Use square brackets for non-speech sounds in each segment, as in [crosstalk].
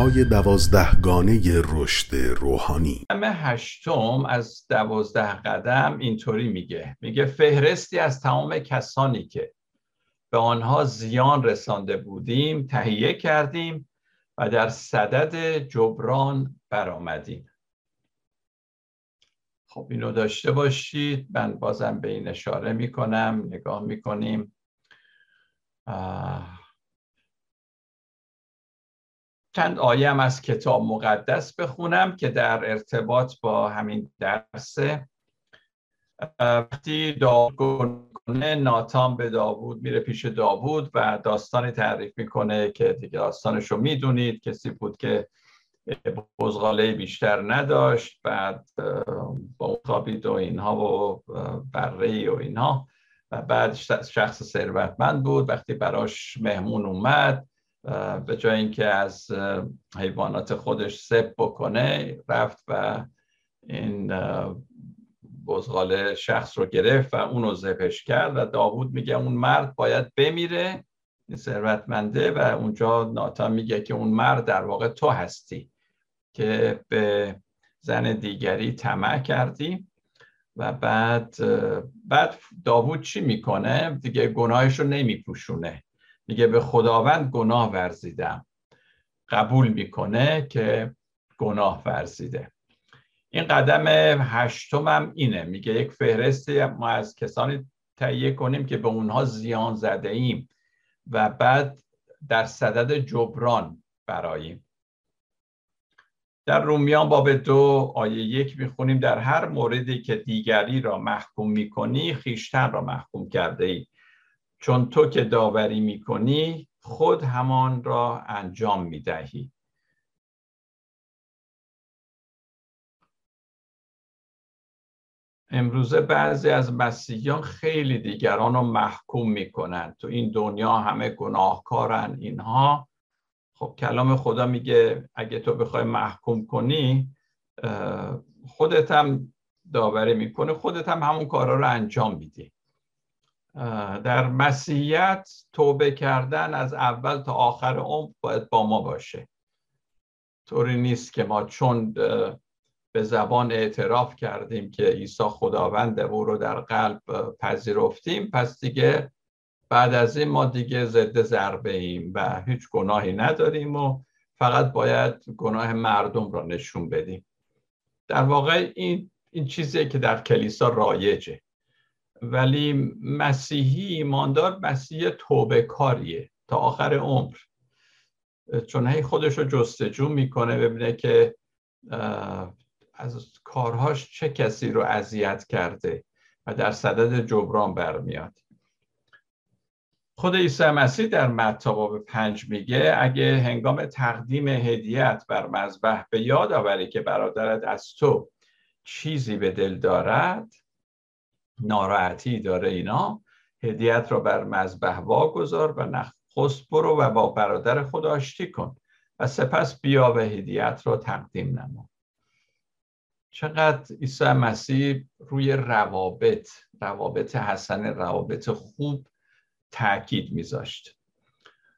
های دوازدهگانه رشد روحانی. قدم هشتم از دوازده قدم اینطوری میگه. میگه فهرستی از تمام کسانی که به آنها زیان رسانده بودیم تهیه کردیم و در صدد جبران برآمدیم. خب اینو داشته باشید. من بازم به این اشاره می‌کنم نگاه می‌کنیم. چند آیه هم از کتاب مقدس بخونم که در ارتباط با همین درسه وقتی کنه ناتان به داوود میره پیش داوود و داستانی تعریف می‌کنه که دیگه داستانش رو می‌دونید. کسی بود که بزغاله بیشتر نداشت بعد با خوابید و اینها و بره و اینها. و بعد شخص ثروتمند بود. وقتی براش مهمون اومد به جای اینکه از حیوانات خودش سب بکنه رفت و این بزغاله شخص رو گرفت و اون رو زبش کرد و داوود میگه اون مرد باید بمیره ثروتمنده و اونجا ناتا میگه که اون مرد در واقع تو هستی که به زن دیگری طمع کردی و بعد بعد داوود چی می‌کنه؟ دیگه گناهش رو نمیپوشونه. میگه به خداوند گناه ورزیدم. قبول می‌کنه که گناه ورزیده. این قدم هشتم هم اینه. میگه یک فهرستی ما از کسانی تهیه کنیم که به اونها زیان زده ایم و بعد در صدد جبران براییم. در رومیان باب دو آیه یک می‌خونیم در هر موردی که دیگری را محکوم می‌کنی خیشتن را محکوم کرده ای. چون تو که داوری می‌کنی خود همان را انجام می‌دهی. امروزه بعضی از مسیحیان خیلی دیگران رو محکوم می‌کنن. تو این دنیا همه گناهکارن اینها. خب کلام خدا میگه اگه تو بخوای محکوم کنی خودت هم داوری می‌کنه خودت هم همون کارا رو انجام میدی. در مسیحیت توبه کردن از اول تا آخر عمر باید با ما باشه. طوری نیست که ما چون به زبان اعتراف کردیم که عیسی خداوند او رو در قلب پذیرفتیم پس دیگه بعد از این ما دیگه ضد ضربه ایم و هیچ گناهی نداریم و فقط باید گناه مردم را نشون بدیم. در واقع این این چیزیه که در کلیسا رایجه. ولی مسیحی ایماندار مسیح توبه کاریه تا آخر عمر. چون هی خودش رو جستجو می‌کنه ببینه که از کارهاش چه کسی رو اذیت کرده و در صدد جبران برمیاد. خود عیسی مسیح در متی باب پنج میگه اگه هنگام تقدیم هدیت بر مذبح به یاد آوری که برادرت از تو چیزی به دل دارد ناراحتی داره اینا هدیت را بر مذبح واگذار و نخست برو و با برادر خود آشتی کن و سپس بیا و هدیت را تقدیم نما. چقدر عیسی مسیح روی روابط روابط حسن روابط خوب تاکید میذاشت.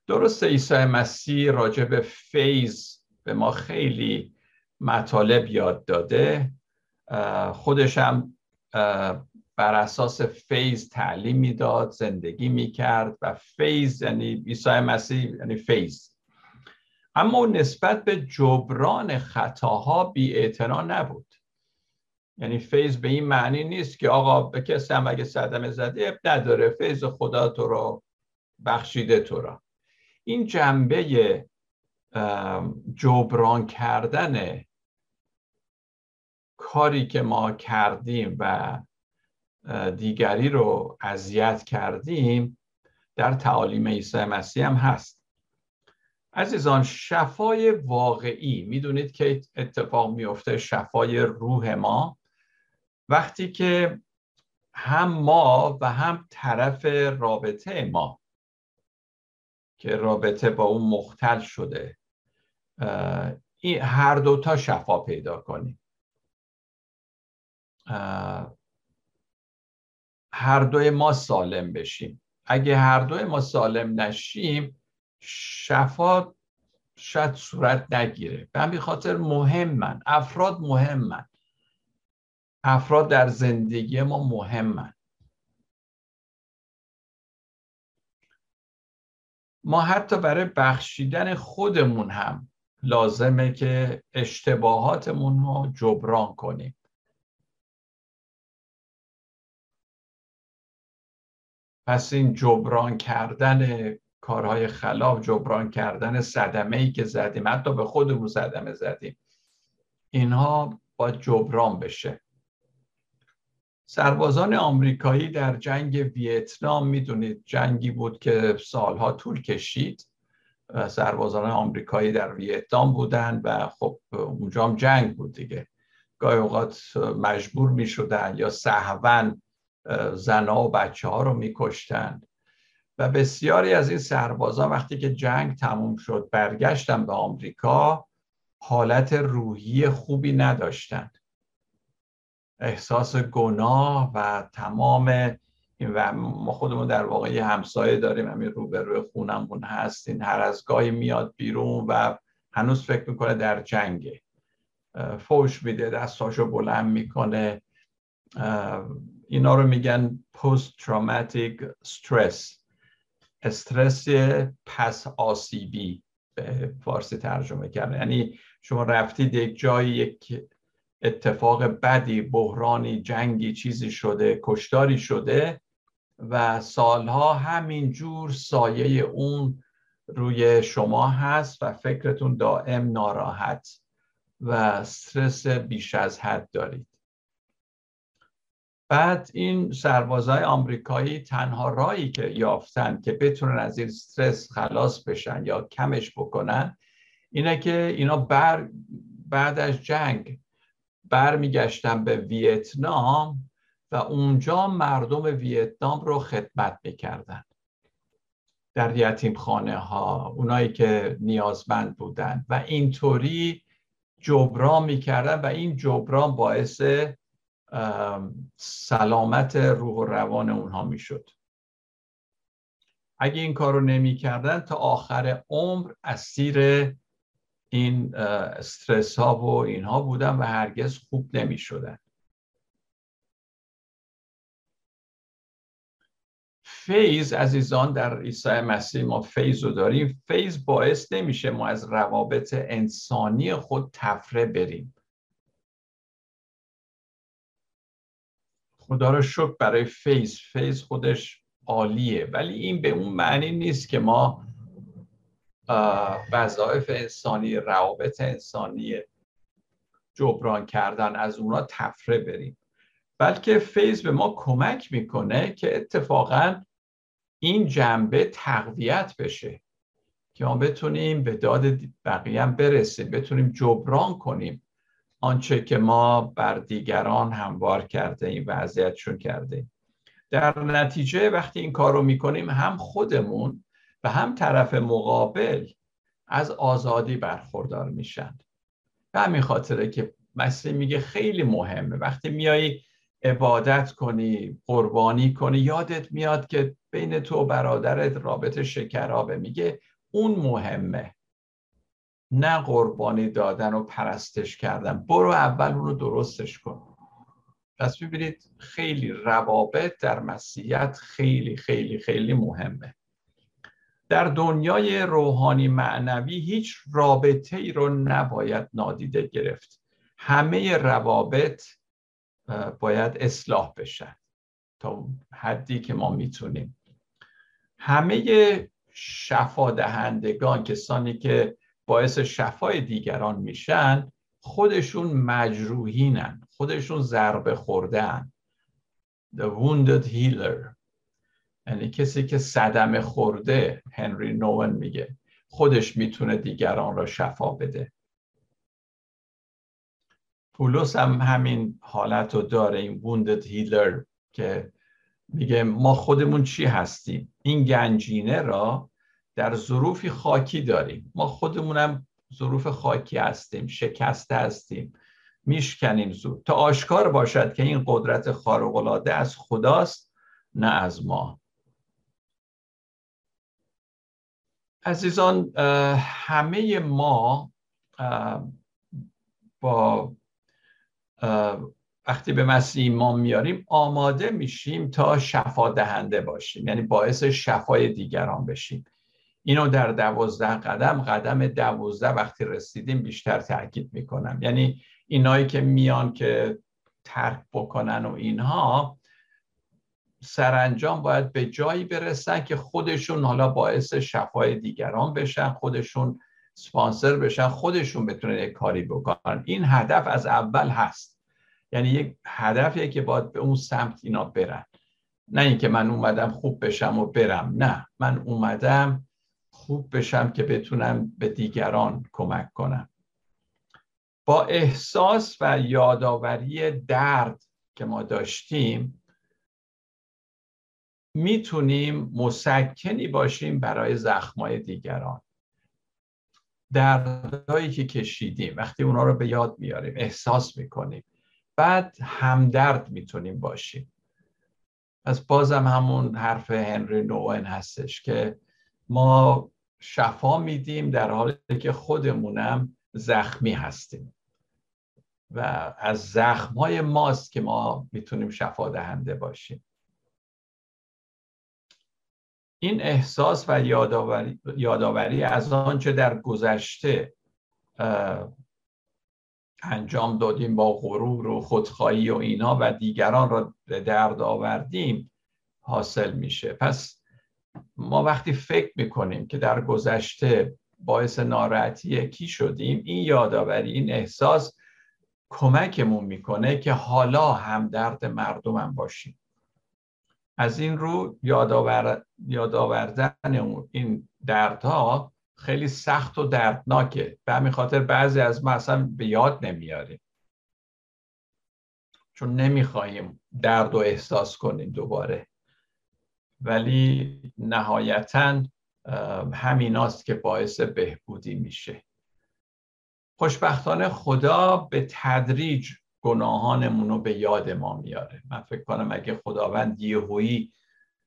درست عیسی مسیح راجع به فیض به ما خیلی مطالب یاد داده. خودش هم بر اساس فیض تعلیم می‌داد زندگی می‌کرد و فیض یعنی عیسی مسیح یعنی فیض. اما نسبت به جبران خطاها بی نبود. یعنی فیض به این معنی نیست که آقا به کسی هم اگه صدمه زده نداره فیض خدا تو رو بخشیده تو را. این جنبه جبران کردن کاری که ما کردیم و دیگری رو اذیت کردیم در تعالیم عیسی مسیح هم هست. عزیزان شفای واقعی می‌دونید که اتفاق میفته شفای روح ما. وقتی که هم ما و هم طرف رابطه ما که رابطه با اون مختل شده این هر دوتا شفا پیدا کنیم. هر دوی ما سالم بشیم. اگه هر دوی ما سالم نشیم شفا شاید صورت نگیره. به همین خاطر مهمن. افراد مهمن. افراد در زندگی ما مهمن. ما حتی برای بخشیدن خودمون هم لازمه که اشتباهاتمون رو جبران کنیم. پس این جبران کردن کارهای خلاف جبران کردن صدمه ای که زدیم حتی به خودمون صدمه زدیم اینها باید جبران بشه. سربازان آمریکایی در جنگ ویتنام می‌دونید جنگی بود که سالها طول کشید سربازان آمریکایی در ویتنام بودن و خب اونجا هم جنگ بود دیگه. گاهی اوقات مجبور می شدن یا سهون زنها و بچه ها رو می کشتن و بسیاری از این سربازان وقتی که جنگ تموم شد برگشتن به آمریکا حالت روحی خوبی نداشتند احساس گناه و تمام و ما خودمون در واقع یه همسایه داریم همین روبروی خونمون هست. این هر از گاهی میاد بیرون و هنوز فکر می‌کنه در جنگه. فوش میده دستاشو بلند می‌کنه. اینا رو میگن post traumatic stress استرس پس آسیبی به فارسی ترجمه کردن. یعنی شما رفتید یک جایی یک اتفاق بدی بحرانی جنگی چیزی شده کشتاری شده و سالها همین جور سایه اون روی شما هست و فکرتون دائم ناراحت و استرس بیش از حد دارید. بعد این سربازای آمریکایی تنها رایی که یافتن که بتونن از این استرس خلاص بشن یا کمش بکنن اینه که اینا بر بعد از جنگ برمیگشتن به ویتنام و اونجا مردم ویتنام رو خدمت می‌کردن در یتیم خانه ها اونایی که نیازمند بودن. و اینطوری جبران می‌کردن و این جبران باعث سلامت روح و روان اونها می‌شد. اگه این کار رو نمی‌کردن تا آخر عمر اسیر این استرس ها و اینها بودن و هرگز خوب نمی شدن. فیض عزیزان در عیسی مسیح ما فیض رو داریم. فیض باعث نمیشه ما از روابط انسانی خود تفره بریم. خدا رو شکر برای فیض. فیض خودش عالیه. ولی این به اون معنی نیست که ما وظایف انسانی روابط انسانی جبران کردن از اونا تفره بریم. بلکه فیض به ما کمک می‌کنه که اتفاقا این جنبه تقویت بشه. که ما بتونیم به داد بقیه برسیم بتونیم جبران کنیم. آنچه که ما بر دیگران هموار کرده این وضعیتشون کرده در نتیجه وقتی این کار رو می‌کنیم هم خودمون و هم طرف مقابل از آزادی برخوردار میشن. به همین خاطره که مسیح میگه خیلی مهمه. وقتی میایی عبادت کنی قربانی کنی یادت میاد که بین تو و برادرت رابطه شکرابه. میگه اون مهمه. نه قربانی دادن و پرستش کردن. برو اول اونو درستش کن. پس ببینید خیلی روابط در مسیحیت خیلی خیلی خیلی مهمه. در دنیای روحانی معنوی هیچ رابطه ای رو نباید نادیده گرفت. همه روابط باید اصلاح بشن تا حدی که ما می‌تونیم. همه شفا دهندگان کسانی که باعث شفای دیگران میشن خودشون مجروحینن خودشون ضربه خوردن the wounded healer. یعنی کسی که صدمه خورده هنری نوون میگه. خودش می‌تونه دیگران را شفا بده. پولس هم همین حالت رو داره این wounded healer که میگه ما خودمون چی هستیم؟ این گنجینه را در ظروفی خاکی داریم. ما خودمونم ظروف خاکی هستیم شکسته هستیم. میشکنیم زود. تا آشکار باشد که این قدرت خارقلاده از خداست نه از ما. عزیزان همه ما با وقتی به مسیح ایمان میاریم آماده میشیم تا شفا دهنده باشیم. یعنی باعث شفای دیگران بشیم. اینو در دوازده قدم قدم دوازده وقتی رسیدیم بیشتر تاکید می‌کنم. یعنی اینایی که میان که ترک بکنن و اینها سرانجام باید به جایی برسن که خودشون حالا باعث شفای دیگران بشن خودشون سپانسر بشن خودشون بتونن یک کاری بکنن. این هدف از اول هست. یعنی یک هدفیه که باید به اون سمت اینا برن. نه اینکه من اومدم خوب بشم و برم. نه من اومدم خوب بشم که بتونم به دیگران کمک کنم. با احساس و یادآوری درد که ما داشتیم می‌تونیم مسکنی باشیم برای زخمای دیگران. دردهایی که کشیدیم وقتی اونا رو به یاد میاریم احساس می‌کنیم. بعد همدرد می‌تونیم باشیم. از بازم همون حرف هنری نوئن هستش که ما شفا میدیم در حالی که خودمونم زخمی هستیم. و از زخمای ماست که ما می‌تونیم شفا دهنده باشیم. این احساس و یادآوری, یادآوری از آنچه در گذشته انجام دادیم با غرور و خودخواهی و اینا و دیگران را به درد آوردیم حاصل میشه. پس ما وقتی فکر می‌کنیم که در گذشته باعث ناراحتی کی شدیم این یادآوری این احساس کمکمون می‌کنه که حالا همدرد مردمم باشیم. از این رو یادآور... یادآوردن این دردها خیلی سخت و دردناکه. به همین خاطر بعضی از ما اصلا به یاد نمیاریم. چون نمی‌خواهیم درد و احساس کنیم دوباره. ولی نهایتا همیناست که باعث بهبودی میشه. خوشبختانه خدا به تدریج گناهانمون رو به یاد ما میاره. من فکر کنم اگه خداوند یهویی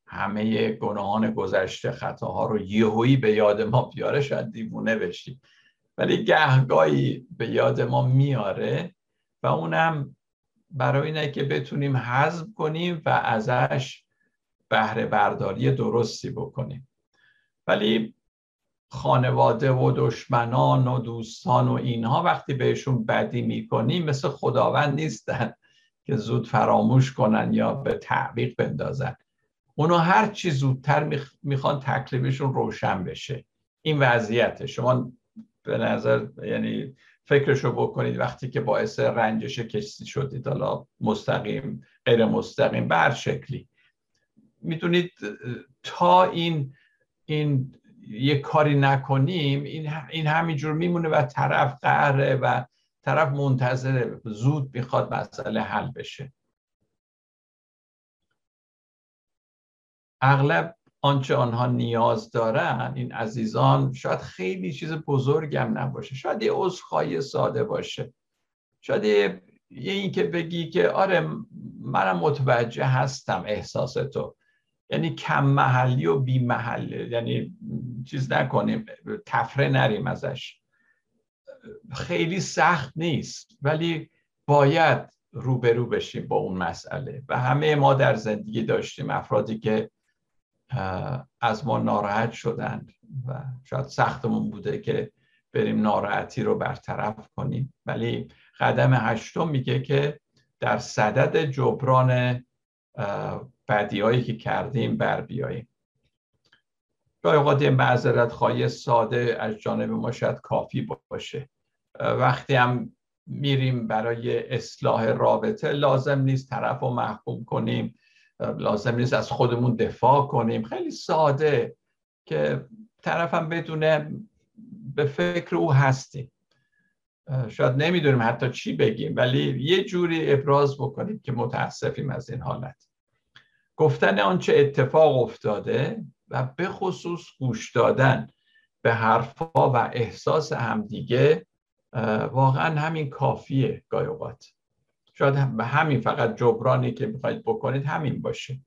همه گناهان گذشته خطاها رو یهویی به یاد ما بیاره شاید دیوونه بشیم. ولی گهگاهی به یاد ما میاره و اونم برای اینه که بتونیم حذف کنیم و ازش بهره برداری درستی بکنیم. ولی خانواده و دشمنان و دوستان و اینها وقتی بهشون بدی می‌کنیم مثل خداوند نیستن که زود فراموش کنن یا به تعویق بندازن. اونا هر چی زودتر می‌خوان تکلیفشون روشن بشه. این وضعیت. شما به نظر یعنی فکرشو بکنید وقتی که باعث رنجش کسی شدید حالا مستقیم غیر مستقیم به شکلی. می‌تونید تا این این یه کاری نکنیم این این همینجور میمونه و طرف قهره و طرف منتظر زود می‌خواد مسئله حل بشه. اغلب آنچه آنها نیاز دارن این عزیزان شاید خیلی چیز بزرگم نباشه. شاید یه عذرخواهی ساده باشه. شاید یه این که بگی که آره منم متوجه هستم احساس تو. یعنی کم محلی و بی محل یعنی چیز نکنیم تفره نریم ازش. خیلی سخت نیست ولی باید روبرو بشیم با اون مسئله. و همه ما در زندگی داشتیم افرادی که از ما ناراحت شدند و شاید سختمون بوده که بریم ناراحتی رو برطرف کنیم. ولی قدم هشتم میگه که در صدد جبران بدی که کردیم بر بیاییم. گاهی اوقات یه معذرت خواهی ساده از جانب ما شاید کافی باشه. وقتی هم میریم برای اصلاح رابطه لازم نیست طرف رو محکوم کنیم لازم نیست از خودمون دفاع کنیم. خیلی ساده که طرفم بدونه به فکر او هستیم. شاید نمی‌دونیم حتی چی بگیم ولی یه جوری ابراز بکنیم که متاسفیم از این حالت. گفتن آنچه اتفاق افتاده و به خصوص گوش دادن به حرفها و احساس همدیگه واقعا همین کافیه گاهی اوقات. شاید به همین فقط جبرانی که می‌خواید بکنید همین باشه.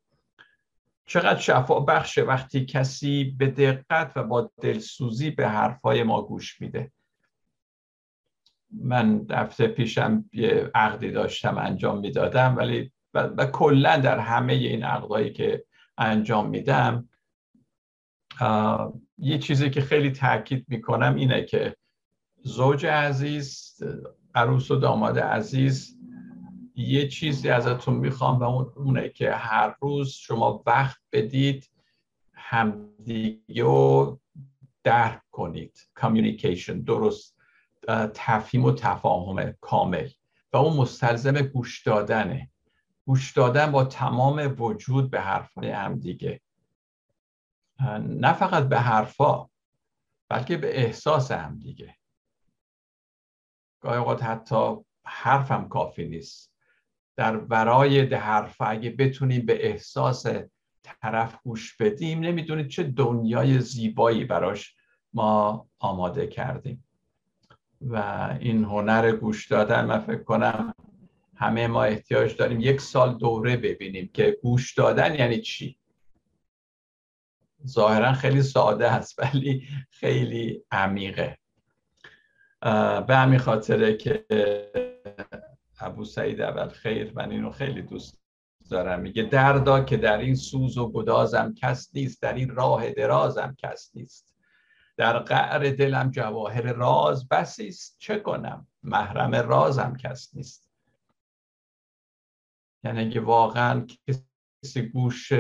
چقدر شفا بخشه وقتی کسی به دقت و با دلسوزی به حرفای ما گوش میده. من دفعه پیشم یه عقدی داشتم انجام می‌دادم. ولی و, کلا در همه این عقدهایی که انجام میدم یه چیزی که خیلی تاکید می‌کنم اینه که زوج عزیز عروس و داماد عزیز یه چیزی ازتون می‌خوام و اونه که هر روز شما وقت بدید همدیگه رو درک کنید. کامیونیکیشن درست. تفهیم و تفاهم کامل و اون مستلزم گوش دادنه. گوش دادن با تمام وجود به حرفای همدیگه نه فقط به حرفا بلکه به احساس همدیگه گاهی اوقات حتی حرفم کافی نیست. در ورای ده حرف اگه بتونیم به احساس طرف گوش بدیم نمی‌دونید چه دنیای زیبایی براش ما آماده کردیم. و این هنر گوش دادن من فکر کنم همه ما احتیاج داریم یک سال دوره ببینیم که گوش دادن یعنی چی. ظاهرا خیلی ساده است ولی خیلی عمیقه. به همین خاطره که ابو سعید اول خیر من اینو خیلی دوست دارم. میگه دردا که در این سوز و گدازم کس نیست در این راه درازم کس نیست. در قعر دلم جواهر راز بسی چه کنم؟ محرم رازم کس نیست. یعنی اگه واقعا کسی گوش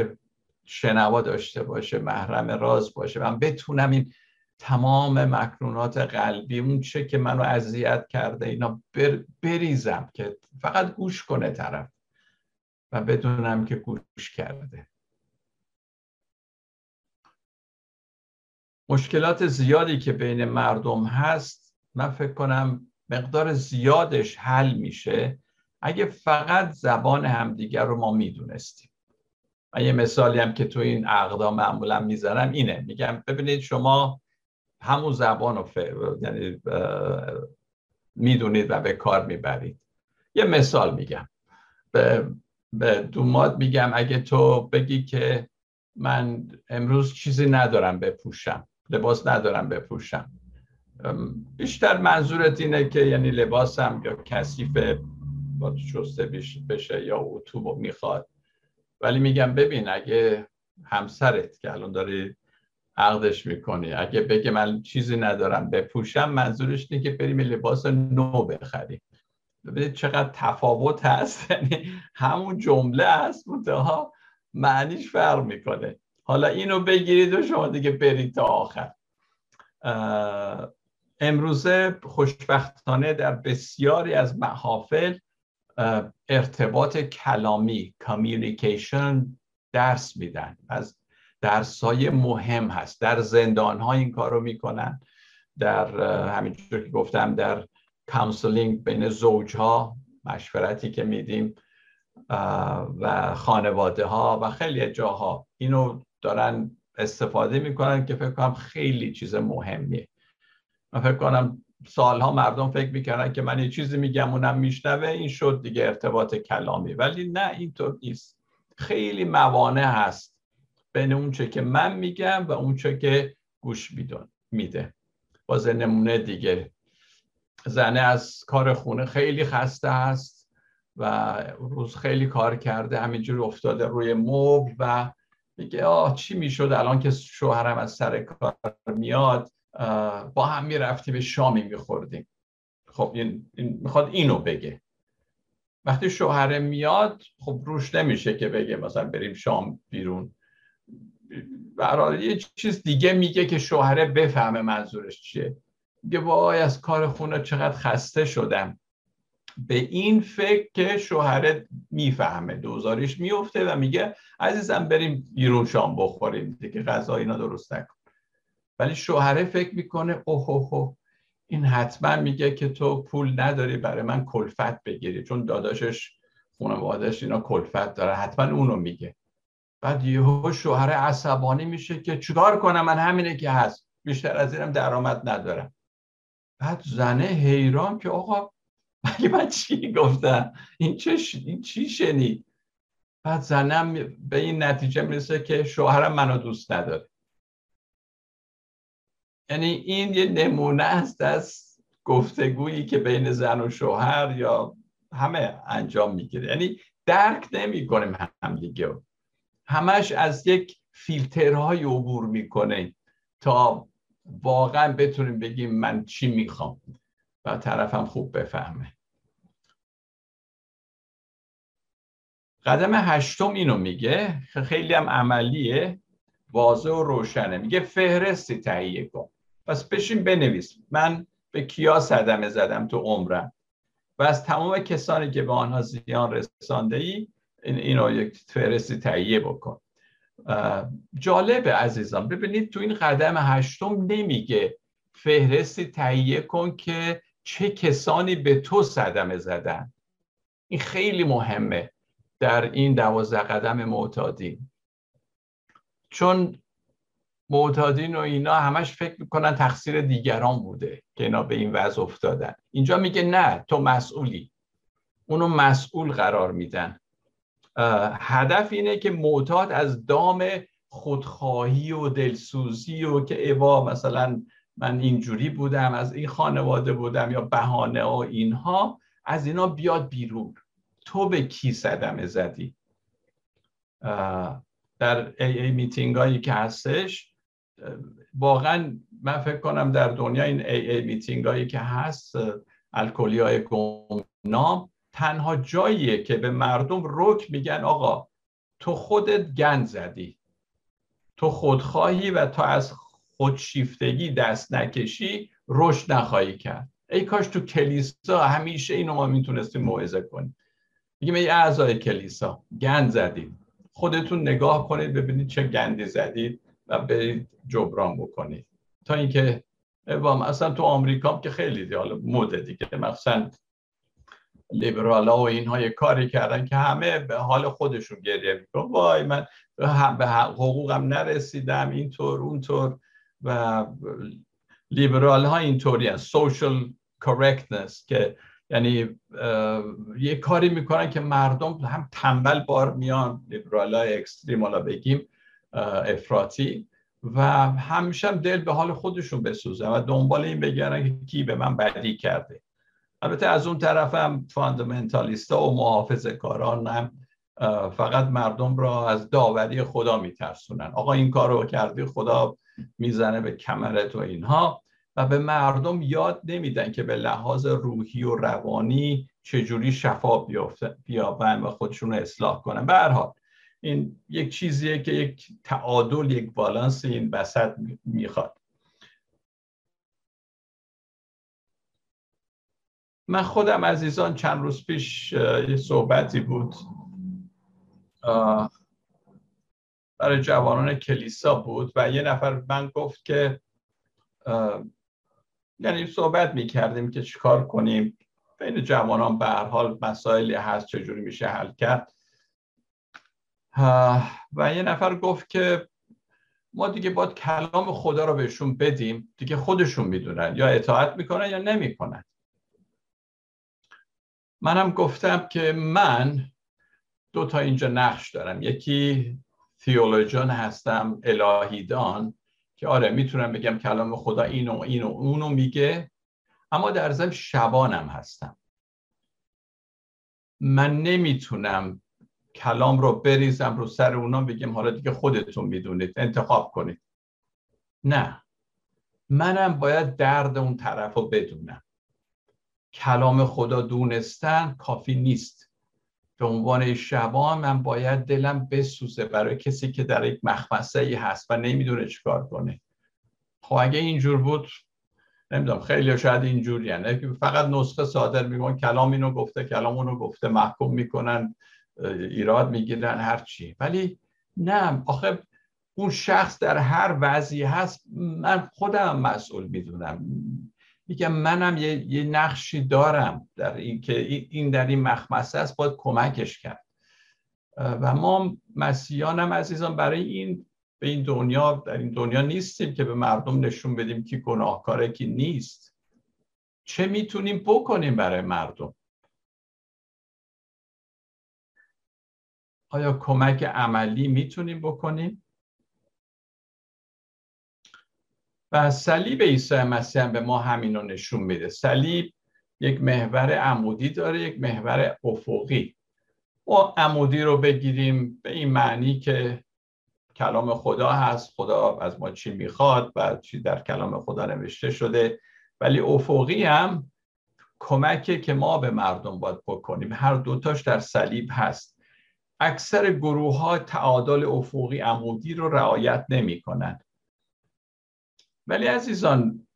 شنوا داشته باشه محرم راز باشه من بتونم این تمام مکنونات قلبی اون چه که منو اذیت کرده اینا بریزم که فقط گوش کنه طرف و بدونم که گوش کرده. مشکلات زیادی که بین مردم هست من فکر کنم مقدار زیادش حل میشه اگه فقط زبان همدیگر رو ما می‌دونستیم. من یه مثالی هم که تو این عقدا معمولا می‌زنم اینه. میگم ببینید شما همون زبان رو یعنی می‌دونید و به کار می‌برید. یه مثال میگم. به, به دوماد میگم اگه تو بگی که من امروز چیزی ندارم بپوشم. لباس ندارم بپوشم. بیشتر منظورت اینه که یعنی لباسم یا کثیف با شسته بشه یا اتو می‌خواد. ولی میگم ببین اگه همسرت که الان داری عقدش می‌کنی اگه بگه من چیزی ندارم بپوشم منظورش اینه که بریم لباس نو بخریم. ببینید چقدر تفاوت هست. [laughs] یعنی همون جمله هست منتها معنیش فرق می‌کنه. حالا اینو بگیرید و شما دیگه برید تا آخر. امروزه خوشبختانه در بسیاری از محافل ارتباط کلامی communication درس میدن. از درسای مهم هست. در زندان ها این کار رو می‌کنن. در همینجور که گفتم در counseling بین زوج ها مشورتی که میدیم و خانواده ها و خیلی جاها. اینو دارن استفاده می‌کنن که فکر کنم خیلی چیز مهمیه. من فکر کنم سالها مردم فکر می‌کردن که من یه چیزی میگم اونم میشنوه این شد دیگه ارتباط کلامی. ولی نه اینطور نیست. خیلی موانع هست بین اون چه که من میگم و اون چه که گوش میده. باز نمونه دیگه. زنه از کار خونه خیلی خسته هست و روز خیلی کار کرده همینجور افتاده روی مبل و میگه آه چی می‌شد الان که شوهرم از سر کار میاد؟ با هم می‌رفتیم به شامی میخوردیم. خب این, می‌خواد اینو بگه. وقتی شوهر میاد خب روش نمیشه که بگه مثلا بریم شام بیرون. برای یه چیز دیگه میگه که شوهره بفهمه منظورش چیه. میگه وای از کار خونه چقدر خسته شدم. به این فکر که شوهرت می‌فهمه دوزاریش میفته و میگه عزیزم بریم بیرون شام بخوریم دیگه غذا اینا درست نکن. ولی شوهره فکر می‌کنه اوه اوه این حتما میگه که تو پول نداری برای من کلفت بگیری چون داداشش خانوادش اینا کلفت داره حتما اونو میگه. بعد یهو شوهر عصبانی میشه که چیکار کنم من همینه که هست. بیشتر از اینم درآمد ندارم. بعد زنه حیران که آقا مگه من چی گفتم این چه این چی شنید بعد زنم به این نتیجه می‌رسه که شوهرم منو دوست نداره. یعنی این یه نمونه است از گفتگویی که بین زن و شوهر یا همه انجام می‌گیره. یعنی درک نمی کنیم هم دیگه. همش از یک فیلترهای عبور می‌کنه تا واقعا بتونیم بگیم من چی می‌خوام. و طرفم خوب بفهمه. قدم هشتم اینو میگه خیلی هم عملیه واضح و روشنه. میگه فهرستی تهیه کن. پس بشین بنویس. من به کیا صدمه زدم تو عمرم؟ و از تمام کسانی که به آنها زیان رسانده ای اینو یک فهرستی تهیه بکن. جالبه عزیزان. ببینید تو این قدم هشتم نمیگه فهرستی تهیه کن که چه کسانی به تو صدمه زدن؟ این خیلی مهمه در این دوازده قدم معتادین چون معتادین و اینا همش فکر می‌کنن تقصیر دیگران بوده که اینا به این وضع افتادن. اینجا میگه نه تو مسئولی. اونو مسئول قرار میدن. هدف اینه که معتاد از دام خودخواهی و دلسوزی و که ای وای مثلا من اینجوری بودم از این خانواده بودم یا بهانه و اینها از اینا بیاد بیرون. تو به کی صدمه زدی؟ در AA meeting هایی که هستش واقعا من فکر کنم در دنیا این AA meeting هایی که هست الکلی های گمنام تنها جاییه که به مردم رک میگن آقا تو خودت گند زدی. تو خودخواهی و تا از خودشیفتگی دست نکشی رشد نخواهی کرد. ای کاش تو کلیسا همیشه اینو ما می‌تونستیم موعظه کنیم. میگیم ای اعضای کلیسا گند زدید. خودتون نگاه کنید ببینید چه گندی زدید و برید جبران بکنید. تا اینکه اصلا تو آمریکا که خیلی دی حالا مده دیگه مثلا لیبرال ها و اینها یه کاری کردن که همه به حال خودشون گریه میکن وای من به حقوقم نرسیدم اینطور اونطور. و لیبرال ها اینطوری هست. Social correctness که یعنی یه کاری می‌کنن که مردم هم تنبل بار میان. لیبرال های اکستریم حالا بگیم افراطی و همیشه هم دل به حال خودشون بسوزن و دنبال این بگردن که کی به من بدی کرده. البته از اون طرف هم فاندمنتالیستا و محافظ کاران هم فقط مردم را از داوری خدا میترسونن. آقا این کار رو کردی خدا می‌زنه به کمرت و اینها و به مردم یاد نمیدن که به لحاظ روحی و روانی چجوری شفا بیابن و خودشون رو اصلاح کنن. به این یک چیزیه که یک تعادل یک بالانس این بسط می‌خواد. من خودم عزیزان چند روز پیش یه صحبتی بود. برای جوانان کلیسا بود و یه نفر من گفت که یعنی صحبت می کردیم که چیکار کنیم. بین جوانان به هر حال مسائلی هست چجوری میشه حل کرد. و یه نفر گفت که ما دیگه باید کلام خدا رو بهشون بدیم. دیگه خودشون می‌دونن. یا اطاعت می‌کنن یا نمی‌کنن. منم گفتم که من دو تا اینجا نقش دارم. یکی تیولوژان هستم الهیدان که آره می‌تونم بگم کلام خدا اینو اینو اونو میگه. اما در ضمن شبانم هستم. من نمی‌تونم کلام رو بریزم رو سر اونا بگم حالا دیگه خودتون می‌دونید انتخاب کنید. نه. منم باید درد اون طرف رو بدونم. کلام خدا دونستن کافی نیست. به عنوان شبان من باید دلم بسوزه برای کسی که در یک مخمسه ای هست و نمی‌دونه چیکار کنه. خب اگه اینجور بود نمی‌دونم خیلی شاید اینجوری یعنی فقط نسخه صادر میگن کلام اینو گفته کلام اونو گفته محکوم می‌کنن ایراد می‌گیرن هر چی. ولی نه آخه اون شخص در هر وضعی هست من خودم مسئول می‌دونم. میگم منم یه, یه نقشی دارم در این که این در این مخمسه است باید کمکش کرد. و ما مسیحیانم عزیزان برای این به این دنیا در این دنیا نیستیم که به مردم نشون بدیم که گناهکاره کی نیست. چه می‌تونیم بکنیم برای مردم؟ آیا کمک عملی می‌تونیم بکنیم؟ و صلیب عیسی مسیح به ما همین رو نشون میده. صلیب یک محور عمودی داره یک محور افقی. ما عمودی رو بگیریم به این معنی که کلام خدا هست. خدا از ما چی می‌خواد و چی در کلام خدا نوشته شده. ولی افقی هم کمکی که ما به مردم باید بکنیم. هر دوتاش در صلیب هست. اکثر گروه ها تعادل افقی عمودی رو رعایت نمی کنند ولی عزیزان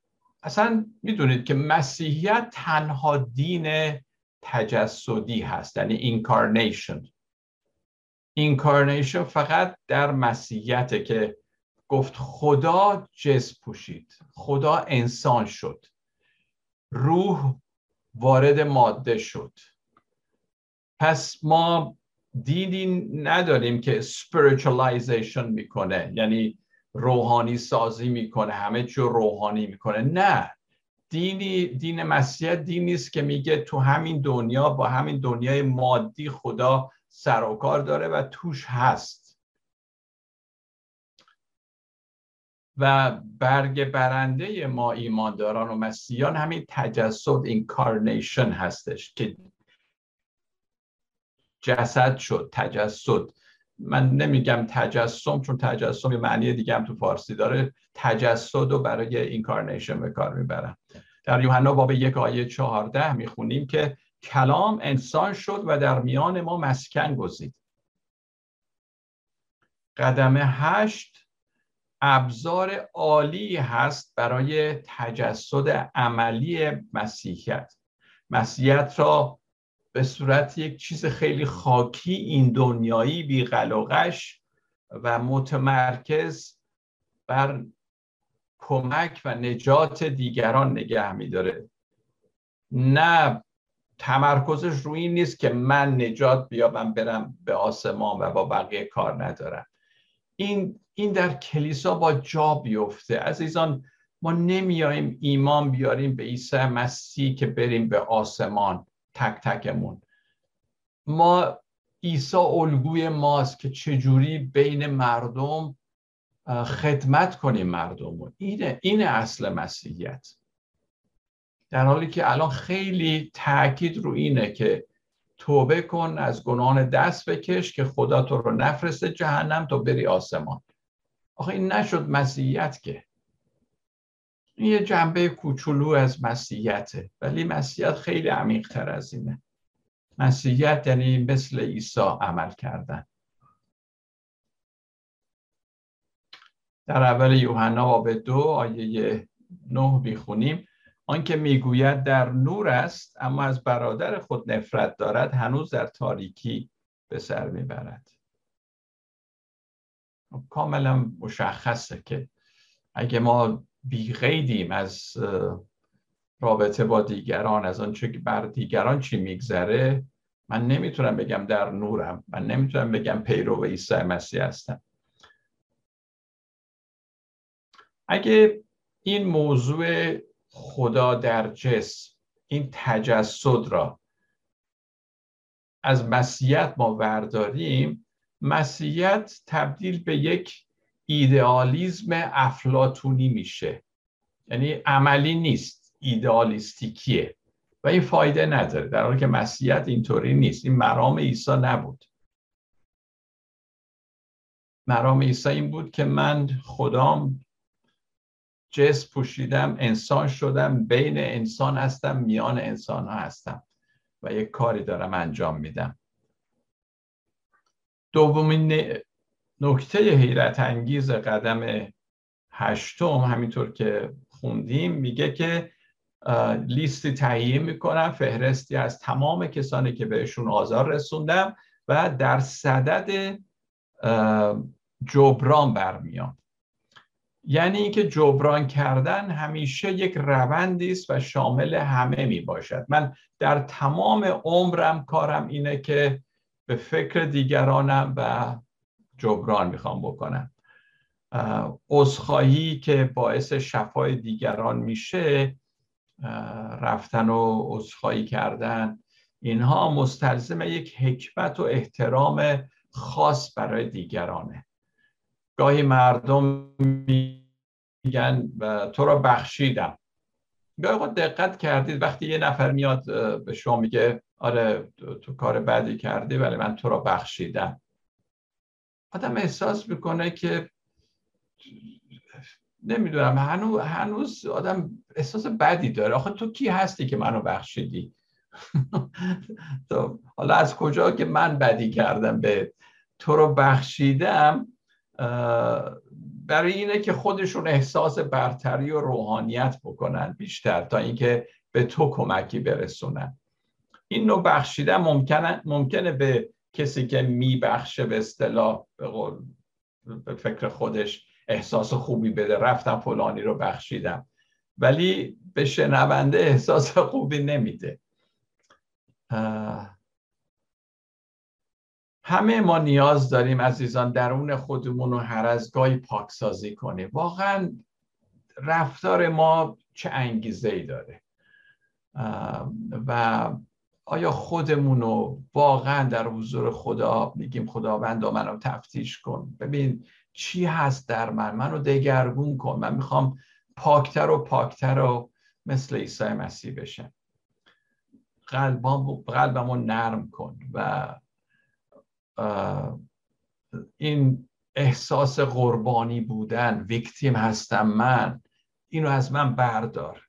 اصلا می‌دونید که مسیحیت تنها دین تجسدی هست یعنی incarnation incarnation فقط در مسیحیته که گفت خدا جسم پوشید خدا انسان شد. روح وارد ماده شد. پس ما دینی نداریم که spiritualization می‌کنه یعنی روحانی سازی می‌کنه همه چی روحانی می‌کنه. نه دینی دین مسیح دینی است که میگه تو همین دنیا با همین دنیای مادی خدا سر و کار داره و توش هست. و برگ برنده ما ایمانداران و مسیحیان همین تجسد incarnation هستش که جسد شد تجسد. من نمیگم تجسم چون تجسم یه معنی دیگه هم تو فارسی داره. تجسد رو برای incarnation به کار می‌برم. در یوحنا باب یک آیه چهارده می‌خونیم که کلام انسان شد و در میان ما مسکن گزید. قدم هشت ابزار عالی هست برای تجسد عملی مسیحیت. مسیحیت را به صورت یک چیز خیلی خاکی این دنیایی بی و متمرکز بر کمک و نجات دیگران نگه میداره. نه تمرکزش روی این نیست که من نجات بیابم برم به آسمان و با بقیه کار ندارم. این این در کلیسا با جا بیفته. عزیزان ما نمیاییم ایمان بیاریم به عیسی مسیح که بریم به آسمان. تک تکمون. ما عیسی الگوی ماست که چجوری بین مردم خدمت کنیم مردم اینه این اصل مسیحیت. در حالی که الان خیلی تاکید رو اینه که توبه کن از گناهان دست بکش که خدا تو رو نفرسته جهنم تو بری آسمان. آخه این نشد مسیحیت که. یه جنبه کوچولو از مسیحیته ولی مسیحیت خیلی عمیق تر از اینه. مسیحیت یعنی مثل عیسی عمل کردن. در اول یوحنا باب دو آیه نه بیخونیم آنکه می‌گوید در نور است اما از برادر خود نفرت دارد هنوز در تاریکی به سر می‌برد. کاملا مشخصه که اگه ما بیغیدیم از رابطه با دیگران از آنچه که بر دیگران چی میگذره من نمی‌تونم بگم در نورم. من نمی‌تونم بگم پیرو عیسی مسیح هستم اگه این موضوع خدا در جسم این تجسد را از مسیحیت ما ورداریم مسیحیت تبدیل به یک ایدئالیزم افلاتونی میشه. یعنی عملی نیست ایدئالیستیکیه. و این فایده نداره در حالی که مسیحیت اینطوری نیست. این مرام عیسی نبود. مرام عیسی این بود که من خدام جس پوشیدم انسان شدم بین انسان هستم میان انسان ها هستم و یک کاری دارم انجام میدم. دومین نکته حیرت انگیز قدم هشتم همینطور که خوندیم میگه که لیستی تهیه می‌کنم فهرستی از تمام کسانی که بهشون آزار رسوندم و در صدد جبران برمیام. یعنی اینکه جبران کردن همیشه یک روندی است و شامل همه می باشد من در تمام عمرم کارم اینه که به فکر دیگرانم و جبران می‌خوام بکنم. عذرخواهی که باعث شفای دیگران میشه رفتن و عذرخواهی کردن اینها مستلزم یک حکمت و احترام خاص برای دیگرانه. گاهی مردم میگن تو را بخشیدم. گاهی دقت کردید وقتی یه نفر میاد به شما میگه آره تو کار بدی کردی ولی من تو را بخشیدم. آدم احساس می‌کنه که نمی‌دونم هنوز, هنوز آدم احساس بدی داره. آخه تو کی هستی که منو بخشیدی؟ [laughs] حالا از کجا که من بدی کردم به تو رو بخشیدم برای اینه که خودشون احساس برتری و روحانیت بکنن بیشتر تا اینکه به تو کمکی برسونن. این نوع بخشیدن ممکنه, ممکنه به کسی که میبخشه به اصطلاح به فکر خودش احساس خوبی بده رفتم فلانی رو بخشیدم. ولی به شنونده احساس خوبی نمیده. همه ما نیاز داریم عزیزان درون خودمون رو هر از گاهی پاکسازی کنیم. واقعا رفتار ما چه انگیزه ای داره و آیا خودمون رو واقعا در حضور خدا میگیم خداوند منو تفتیش کن؟ ببین چی هست در من؟ منو دگرگون کن. من می‌خوام پاکتر و پاکتر و مثل عیسی مسیح بشم. قلبمو نرم کن و این احساس قربانی بودن ویکتیم هستم من اینو از من بردار.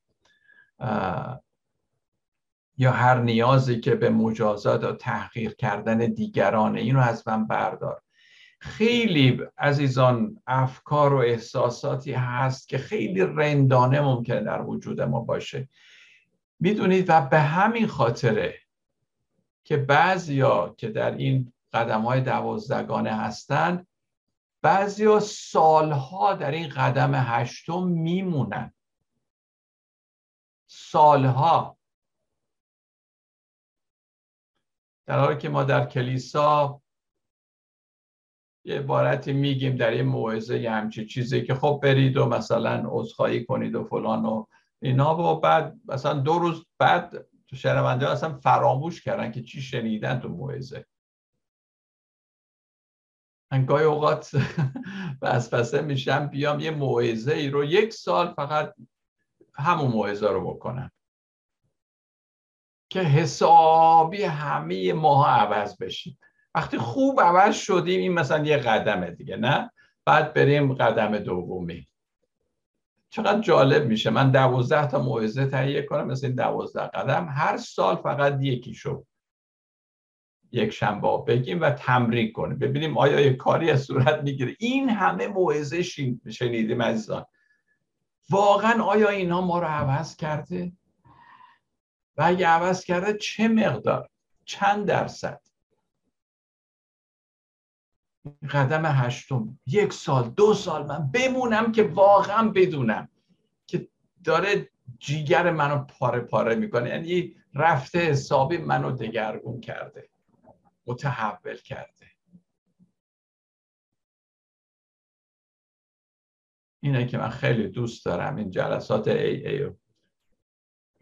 یا هر نیازی که به مجازات و تحقیر کردن دیگرانه. اینو از من بردار. خیلی عزیزان افکار و احساساتی هست که خیلی رندانه ممکنه در وجود ما باشه. می‌دونید و به همین خاطره که بعضیا که در این قدم های دوازدگانه هستند بعضیا سالها در این قدم هشتم میمونن. سالها. در حالی که ما در کلیسا یه عبارتی میگیم در این موعظه یه همچی چیزی که خب برید و مثلا عذرخواهی کنید و فلان و اینا و بعد مثلا دو روز بعد شنونده اصلا فراموش کردن که چی شنیدن تو موعظه. گاهی اوقات [laughs] وسوسه میشم بیام یه موعظه ای رو یک سال فقط همون موعظه رو بکنم. که حسابی همه ماها عوض بشیم. وقتی خوب عوض شدیم این مثلا یه قدمه دیگه نه؟ بعد بریم قدم دومی. چقدر جالب میشه. من دوازده تا موعظه تهیه کنم مثل این دوازده قدم. هر سال فقط یکی شد یک شنبه بگیم و تمرین کنیم. ببینیم آیا یه کاری از صورت می‌گیره. این همه موعظه شنیدیم عزیزان. واقعا آیا اینها ما رو عوض کرده؟ و اگه عوض کرده چه مقدار؟ چند درصد؟ قدم هشتم. یک سال دو سال من بمونم که واقعا بدونم که داره جیگر منو پاره پاره می‌کنه. یعنی رفته حسابی منو دگرگون کرده. متحول کرده. اینه که من خیلی دوست دارم این جلسات ای ای,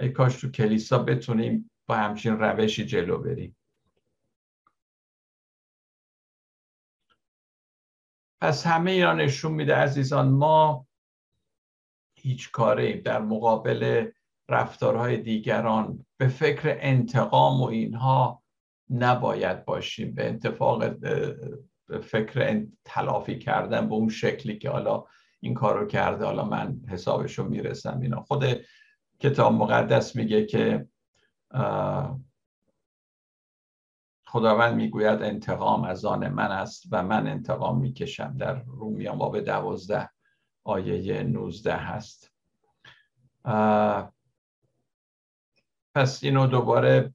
ای کاش تو کلیسا بتونیم با همچین روشی جلو بریم. پس همه اینا نشون میده عزیزان ما هیچ کاره در مقابل رفتارهای دیگران. به فکر انتقام و اینها نباید باشیم. به اتفاق به فکر تلافی کردن به اون شکلی که حالا این کارو کرده حالا من حسابشو می‌رسم. اینا خود کتاب مقدس میگه که خداوند می‌گوید انتقام از آن من است و من انتقام می‌کشم. در رومیان باب دوازده آیه 19 هست. پس اینو دوباره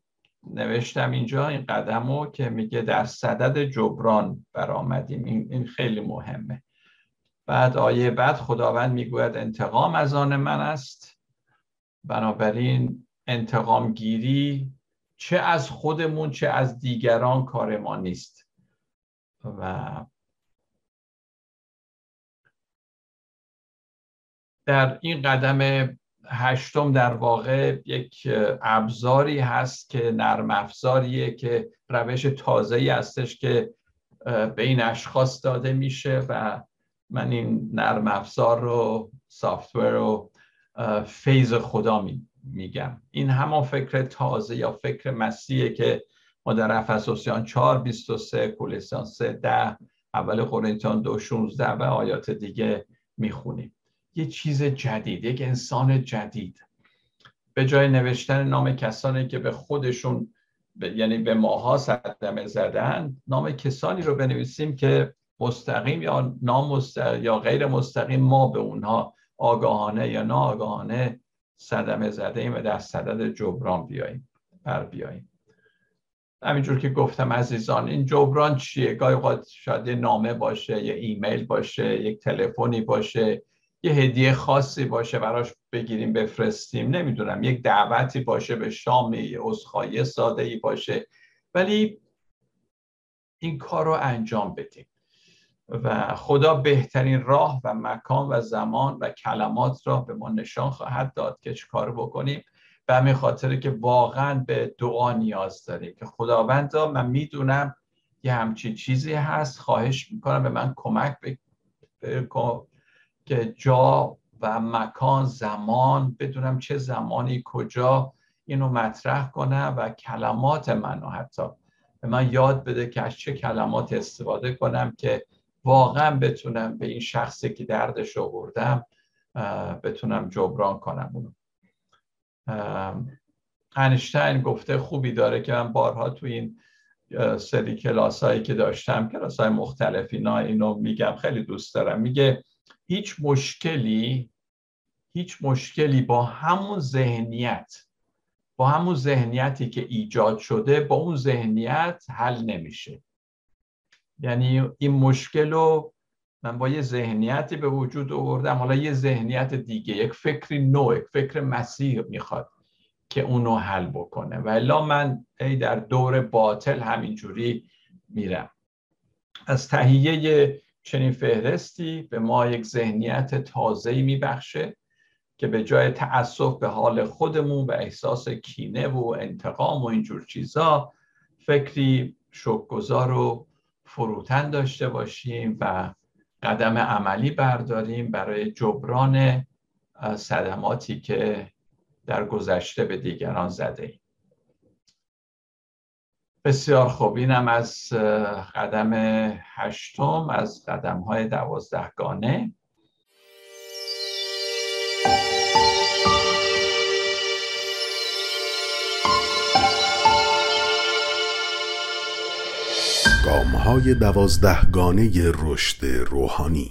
نوشتم اینجا این قدم رو که میگه در صدد جبران برآمدیم. این, این خیلی مهمه. بعد آیه بعد خداوند می‌گوید انتقام از آن من است بنابراین انتقام گیری چه از خودمون چه از دیگران کار ما نیست. و در این قدم هشتم در واقع یک ابزاری هست که نرم افزاریه که روش تازه ای هستش که به این اشخاص داده میشه و من این نرم افزار رو سافتور رو فیض خدا میگم. این همان فکر تازه یا فکر مسیحه که ما در افسوسیان 4 23 کولسیان 3 10 اول قرنتیان 2 16 و آیات دیگه می‌خونیم. یه چیز جدید یک انسان جدید. به جای نوشتن نام کسانی که به خودشون یعنی به ماها صدمه زدن نام کسانی رو بنویسیم که مستقیم یا نام یا غیر مستقیم ما به اونها آگاهانه یا ناآگاهانه صدمه زده ایم و در صدد جبران بیاییم بر بیاییم. همینجور که گفتم عزیزان این جبران چیه؟ گاهی اوقات شاید نامه باشه یا ایمیل باشه یک تلفنی باشه یه هدیه خاصی باشه براش بگیریم بفرستیم. نمی‌دونم یک دعوتی باشه به شامی عذرخواهی ساده ای باشه. ولی این کار رو انجام بدیم. و خدا بهترین راه و مکان و زمان و کلمات را به ما نشان خواهد داد که چه بکنیم. به همین خاطر که واقعا به دعا نیاز داریم که خداوندا من می‌دونم یه همچین چیزی هست. خواهش می‌کنم به من کمک بکن که جا و مکان زمان بدونم چه زمانی کجا اینو مطرح کنم و کلمات منو حتی به من یاد بده که از چه کلمات استفاده کنم که واقعا بتونم به این شخصی که دردش آوردم بتونم جبران کنم اونو. انشتین گفته خوبی داره که من بارها تو این سری کلاس هایی که داشتم کلاس های مختلف اینا اینو میگم خیلی دوست دارم. میگه هیچ مشکلی هیچ مشکلی با همون ذهنیت با همون ذهنیتی که ایجاد شده با اون ذهنیت حل نمیشه. یعنی این مشکل رو من با یه ذهنیتی به وجود آوردم. حالا یه ذهنیت دیگه یک فکری نو یک فکر مسیح می‌خواد که اونو حل بکنه. و الا من ای در دور باطل همینجوری میرم. از تهیه چنین فهرستی به ما یک ذهنیت تازه‌ای میبخشه که به جای تأسف به حال خودمون و احساس کینه و انتقام و اینجور چیزا فکری شکرگزار و فروتن داشته باشیم و قدم عملی برداریم برای جبران صدماتی که در گذشته به دیگران زده ایم. بسیار خوب اینم از قدم هشتم از قدم های دوازدهگانه گام های دوازدهگانه رشد روحانی.